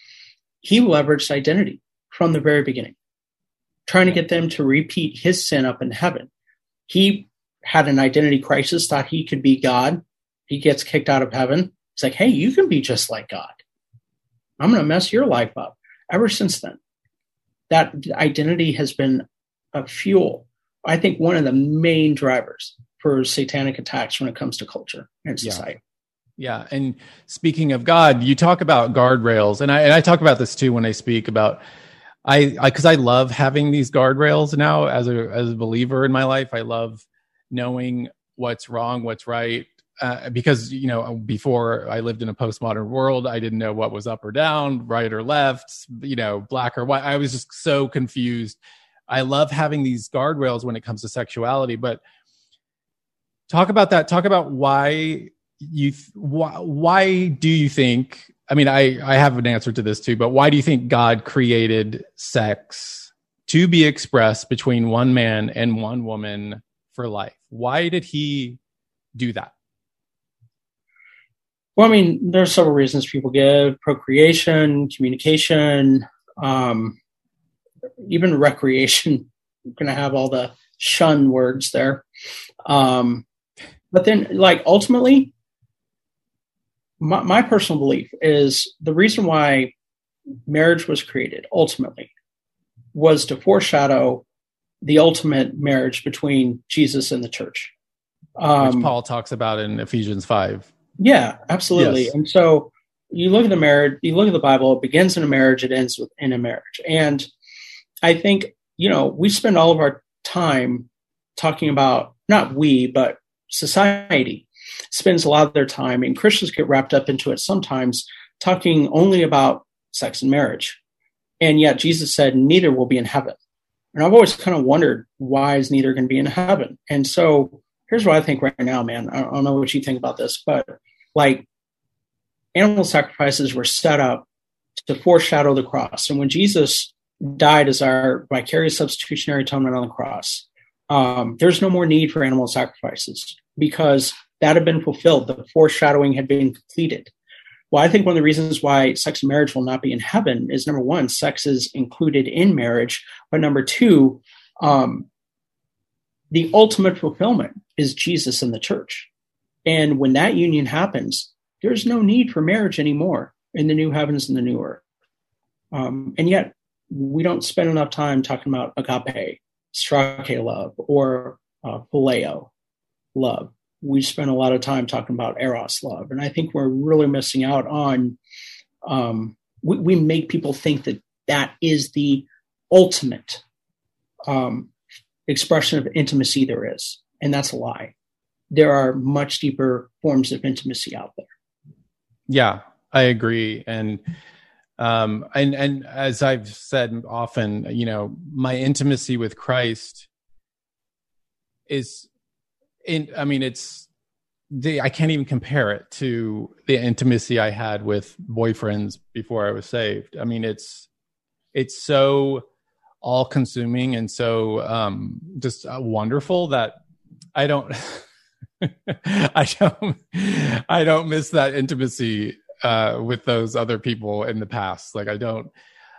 S2: he leveraged identity from the very beginning, trying to get them to repeat his sin up in heaven he had an identity crisis, thought he could be God. He gets kicked out of heaven. He's like, hey, you can be just like God. I'm going to mess your life up. Ever since then, that identity has been a fuel. I think one of the main drivers for satanic attacks when it comes to culture and society.
S1: Yeah, and speaking of God, you talk about guardrails, and I and I talk about this too when I speak about I because I, I, love having these guardrails now as a as a believer in my life. I love knowing what's wrong, what's right, uh, because you know before I lived in a postmodern world, I didn't know what was up or down, right or left, you know, black or white. I was just so confused. I love having these guardrails when it comes to sexuality, but talk about that. Talk about why you why, why do you think i mean i i have an answer to this too but why do you think god created sex to be expressed between one man and one woman for life? Why did he do that?
S2: Well i mean there's several reasons people give. Procreation communication um, even recreation i'm going to have all the shun words there um, but then like ultimately my, my personal belief is the reason why marriage was created ultimately was to foreshadow the ultimate marriage between Jesus and the church.
S1: Um, Which Paul talks about in Ephesians 5.
S2: Yeah, absolutely. Yes. And so you look at the marriage, you look at the Bible, it begins in a marriage, it ends with, in a marriage. And I think, you know, we spend all of our time talking about, not we, but society spends a lot of their time, and Christians get wrapped up into it sometimes, talking only about sex and marriage. And yet Jesus said, neither will be in heaven. And I've always kind of wondered why is neither going to be in heaven? And so here's what I think right now, man. I don't know what you think about this, but like animal sacrifices were set up to foreshadow the cross. And when Jesus died as our vicarious substitutionary atonement on the cross, um, there's no more need for animal sacrifices because that had been fulfilled. The foreshadowing had been completed. Well, I think one of the reasons why sex and marriage will not be in heaven is number one, sex is included in marriage, but number two, um, the ultimate fulfillment is Jesus and the church. And when that union happens, there's no need for marriage anymore in the new heavens and the new earth. Um, and yet, we don't spend enough time talking about agape, storge love, or uh, phileo love we spend a lot of time talking about eros love, and I think we're really missing out on. Um, we, we, make people think that that is the ultimate um, expression of intimacy there is, and that's a lie. There are much deeper forms of intimacy out there.
S1: Yeah, I agree, and um, and and as I've said often, you know, my intimacy with Christ is in i mean it's the i can't even compare it to the intimacy i had with boyfriends before i was saved. I mean it's it's so all consuming and so um just uh, wonderful that i don't (laughs) i don't i don't miss that intimacy uh with those other people in the past. Like i don't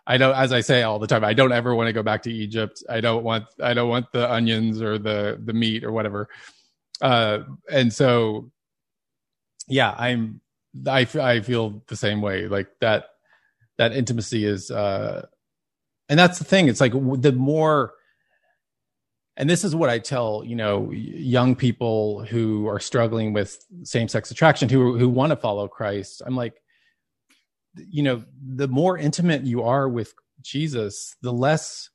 S1: I don't, as I say all the time, I don't ever want to go back to Egypt. I don't want, I don't want the onions or the the meat or whatever. Uh, and so yeah i'm i i feel the same way. Like that that intimacy is uh and that's the thing. It's like the more and this is what i tell you know young people who are struggling with same-sex attraction who who want to follow christ. I'm like you know the more intimate you are with jesus the less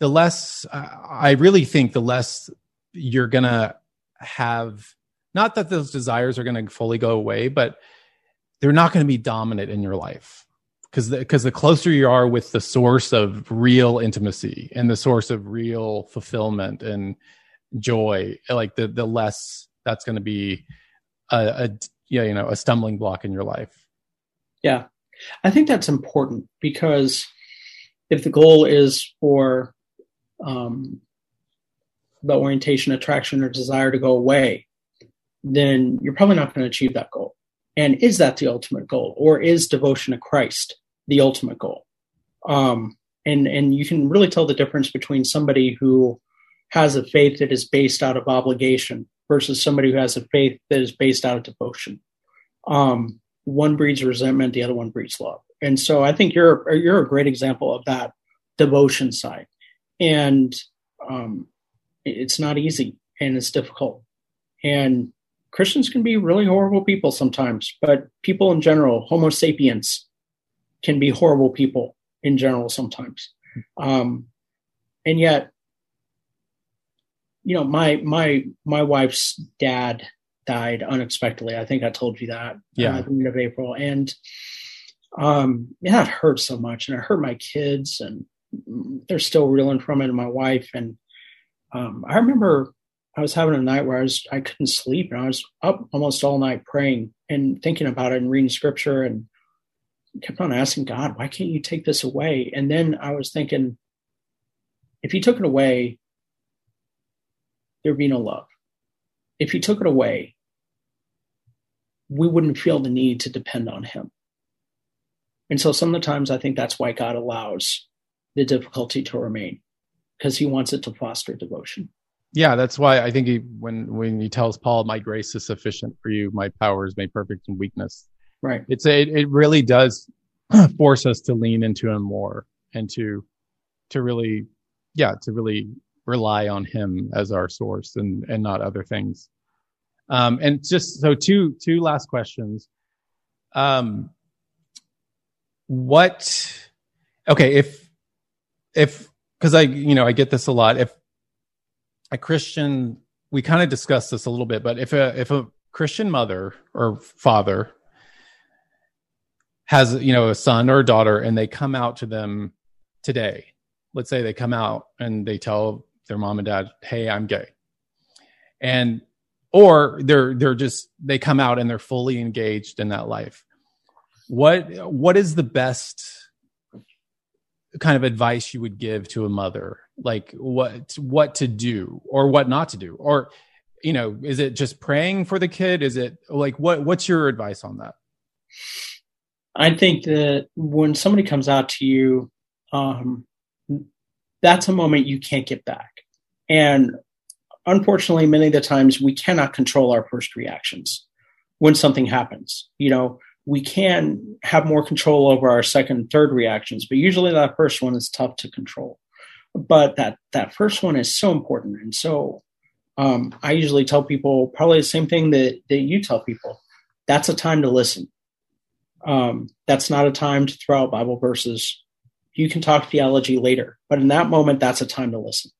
S1: the less i really think the less you're gonna have not that those desires are going to fully go away, but they're not going to be dominant in your life because because the, the, closer you are with the source of real intimacy and the source of real fulfillment and joy, like the the less that's going to be a, a yeah you know a stumbling block in your life.
S2: Yeah, I think that's important because if the goal is for um, the orientation, attraction, or desire to go away, then you're probably not going to achieve that goal. And is that the ultimate goal, or is devotion to Christ the ultimate goal? Um, and and you can really tell the difference between somebody who has a faith that is based out of obligation versus somebody who has a faith that is based out of devotion. Um, one breeds resentment, the other one breeds love. And so I think you're you're a great example of that devotion side. And um, it's not easy and it's difficult. And Christians can be really horrible people sometimes, but people in general, Homo sapiens, can be horrible people in general sometimes. Um, and yet, you know, my my my wife's dad died unexpectedly. I think I told you that.
S1: Yeah.
S2: Uh, at the end of April, and um, yeah, it hurt so much, and it hurt my kids, and they're still reeling from it, and my wife. And um, I remember I was having a night where I was I couldn't sleep, and I was up almost all night praying and thinking about it and reading scripture, and kept on asking God, why can't you take this away? And then I was thinking, if you took it away, there'd be no love. If you took it away, we wouldn't feel the need to depend on Him. And so sometimes I think that's why God allows the difficulty to remain, because He wants it to foster devotion.
S1: Yeah, that's why I think he, when when he tells Paul, "My grace is sufficient for you; my power is made perfect in weakness."
S2: Right.
S1: It's a, it, really does (clears throat) force us to lean into him more and to to really, yeah, to really rely on him as our source and and not other things. Um, and just so two two last questions. Um, what? Okay, if if because I you know I get this a lot. If a Christian, we kind of discussed this a little bit, but if a if a Christian mother or father has you know a son or a daughter and they come out to them today, let's say they come out and they tell their mom and dad, "Hey, I'm gay," and or they're they're just they come out and they're fully engaged in that life. What what is the best kind of advice you would give to a mother like what what to do or what not to do? Or you know is it just praying for the kid? Is it like what what's your advice on that?
S2: I think that when somebody comes out to you um that's a moment you can't get back. And unfortunately many of the times we cannot control our first reactions when something happens. You know we can have more control over our second third reactions but usually that first one is tough to control but that that first one is so important. And so um, i usually tell people probably the same thing that, that you tell people. That's a time to listen. Um, that's not a time to throw out bible verses. You can talk theology later but in that moment that's a time to listen.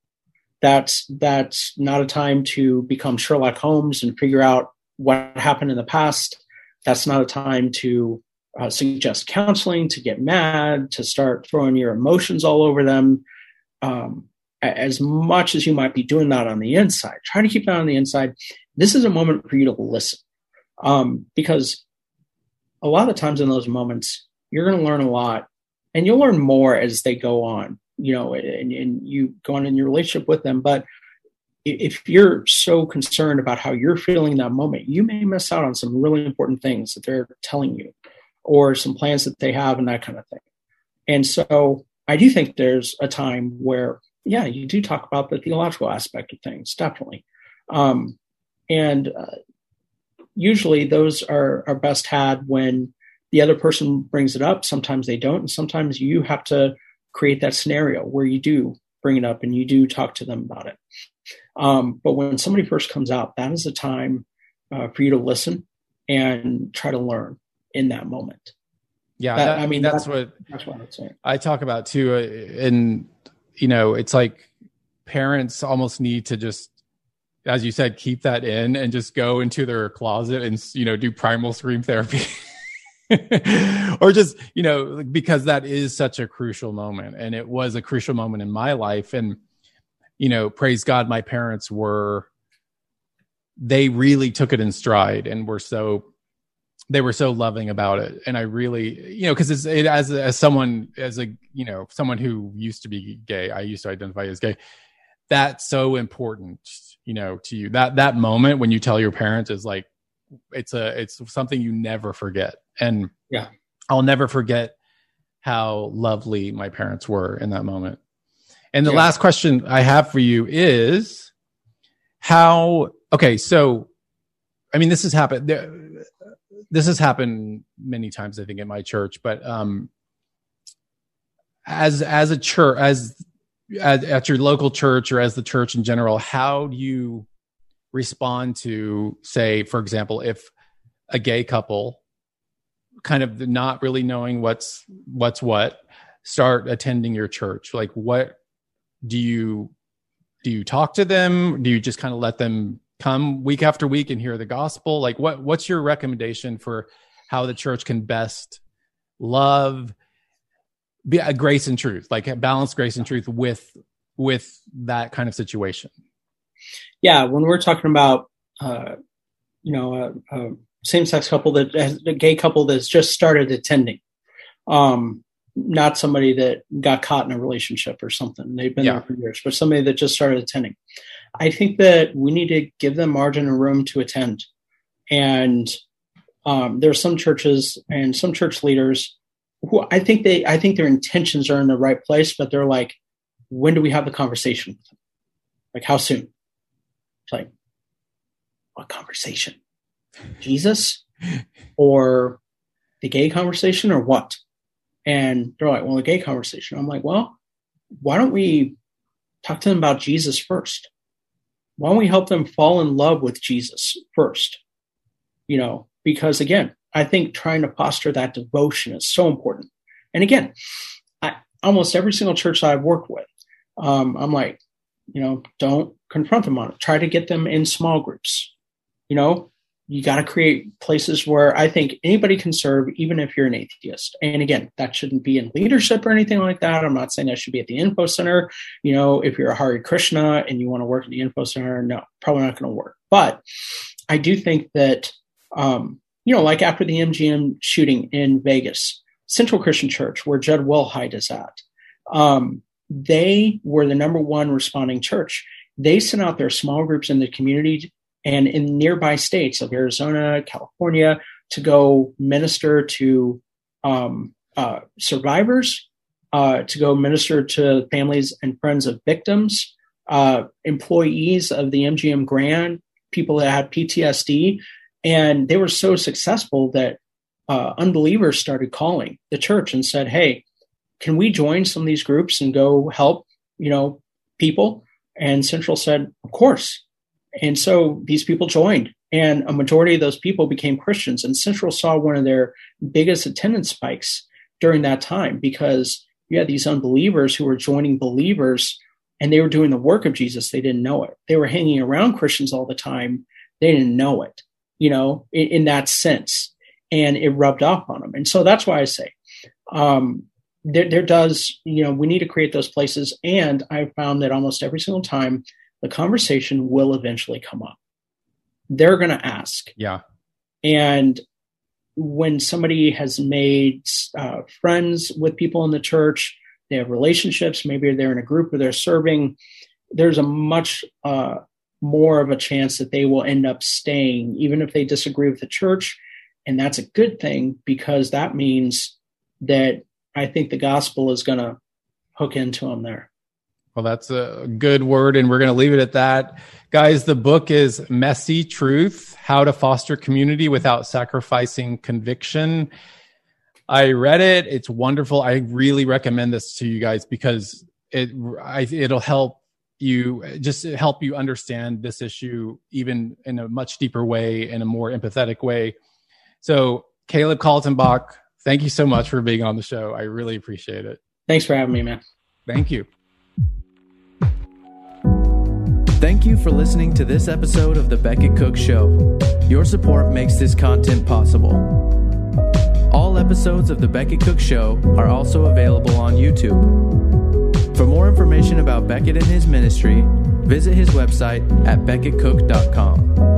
S2: That's that's not a time to become sherlock holmes and figure out what happened in the past. That's not a time to uh, suggest counseling, to get mad, to start throwing your emotions all over them. Um, as much as you might be doing that on the inside, try to keep that on the inside. This is a moment for you to listen um, because a lot of times in those moments, you're going to learn a lot and you'll learn more as they go on, you know, and, and you go on in your relationship with them. But if you're so concerned about how you're feeling in that moment, you may miss out on some really important things that they're telling you or some plans that they have and that kind of thing. And so I do think there's a time where, yeah, you do talk about the theological aspect of things, definitely. Um, and uh, usually those are, are best had when the other person brings it up. Sometimes they don't. And sometimes you have to create that scenario where you do bring it up and you do talk to them about it. Um, but when somebody first comes out, that is a time uh, for you to listen and try to learn in that moment.
S1: Yeah, that, that, I mean that's, that's, what that's what I'd say. I talk about too, uh, and you know, it's like parents almost need to just, as you said, keep that in and just go into their closet and you know do primal scream therapy. (laughs) or just you know because that is such a crucial moment and it was a crucial moment in my life and you know, praise God, my parents were, they really took it in stride and were so, they were so loving about it. And I really, you know, cause it's, it, as, as someone, as a, you know, someone who used to be gay, I used to identify as gay. That's so important, you know, to you. That, that moment when you tell your parents is like, it's a, it's something you never forget. And
S2: yeah,
S1: I'll never forget how lovely my parents were in that moment. And the yeah. last question I have for you is how, okay, so, I mean, this has happened. This has happened many times, I think, in my church, but, um, as, as a church, as, as at your local church or as the church in general, how do you respond to, say, for example, if a gay couple kind of not really knowing what's what's what start attending your church? Like what do you do you talk to them? Do you just kind of let them come week after week and hear the gospel? Like what what's your recommendation for how the church can best love be a grace and truth like balance grace and truth with with that kind of situation?
S2: Yeah when we're talking about uh you know a, a same-sex couple that has a gay couple that's just started attending um not somebody that got caught in a relationship or something. They've been yeah. there for years but somebody that just started attending i think that we need to give them margin and room to attend and um, there are some churches and some church leaders who I think they I think their intentions are in the right place, but they're like, when do we have the conversation? Like how soon? It's like, what conversation? Jesus or the gay conversation or what? And they're like, well, the gay conversation. I'm like, well, why don't we talk to them about Jesus first? Why don't we help them fall in love with Jesus first? You know, because again, I think trying to foster that devotion is so important. And again, I, almost every single church that I've worked with, um, I'm like, you know, don't confront them on it. Try to get them in small groups. You know, you got to create places where I think anybody can serve, even if you're an atheist. And again, that shouldn't be in leadership or anything like that. I'm not saying that should be at the info center. You know, if you're a Hare Krishna and you want to work at the info center, no, probably not going to work. But I do think that um, you know, like after the MGM shooting in Vegas, Central Christian Church, where Jud Wilhite is at, um, they were the number one responding church. They sent out their small groups in the community and in nearby states of Arizona, California, to go minister to um, uh, survivors, uh, to go minister to families and friends of victims, uh, employees of the MGM Grand, people that had PTSD. And they were so successful that uh, unbelievers started calling the church and said, "Hey, can we join some of these groups and go help, you know, people?" And Central said, "Of course." And so these people joined, and a majority of those people became Christians. And Central saw one of their biggest attendance spikes during that time because you had these unbelievers who were joining believers and they were doing the work of Jesus. They didn't know it. They were hanging around Christians all the time. They didn't know it you know, in, in, that sense. And it rubbed off on them. And so that's why I say, um, there, there does, you know, we need to create those places. And I found that almost every single time the conversation will eventually come up. They're going to ask.
S1: Yeah.
S2: And when somebody has made uh, friends with people in the church, they have relationships, maybe they're in a group where they're serving, there's a much uh, more of a chance that they will end up staying, even if they disagree with the church. And that's a good thing because that means that I think the gospel is going to hook into them there.
S1: Well, that's a good word, and we're going to leave it at that. Guys, the book is Messy Truth How to Foster Community Without Sacrificing Conviction. I read it. It's wonderful. I really recommend this to you guys because it I, it'll help you just help you understand this issue even in a much deeper way in a more empathetic way so caleb kaltenbach thank you so much for being on the show i really appreciate it
S2: thanks for having me man
S1: thank you
S3: thank you for listening to this episode of the Becket cook show. Your support makes this content possible. All episodes of the Becket cook show are also available on youtube. For more information about Becket and his ministry, visit his website at becketcook.com.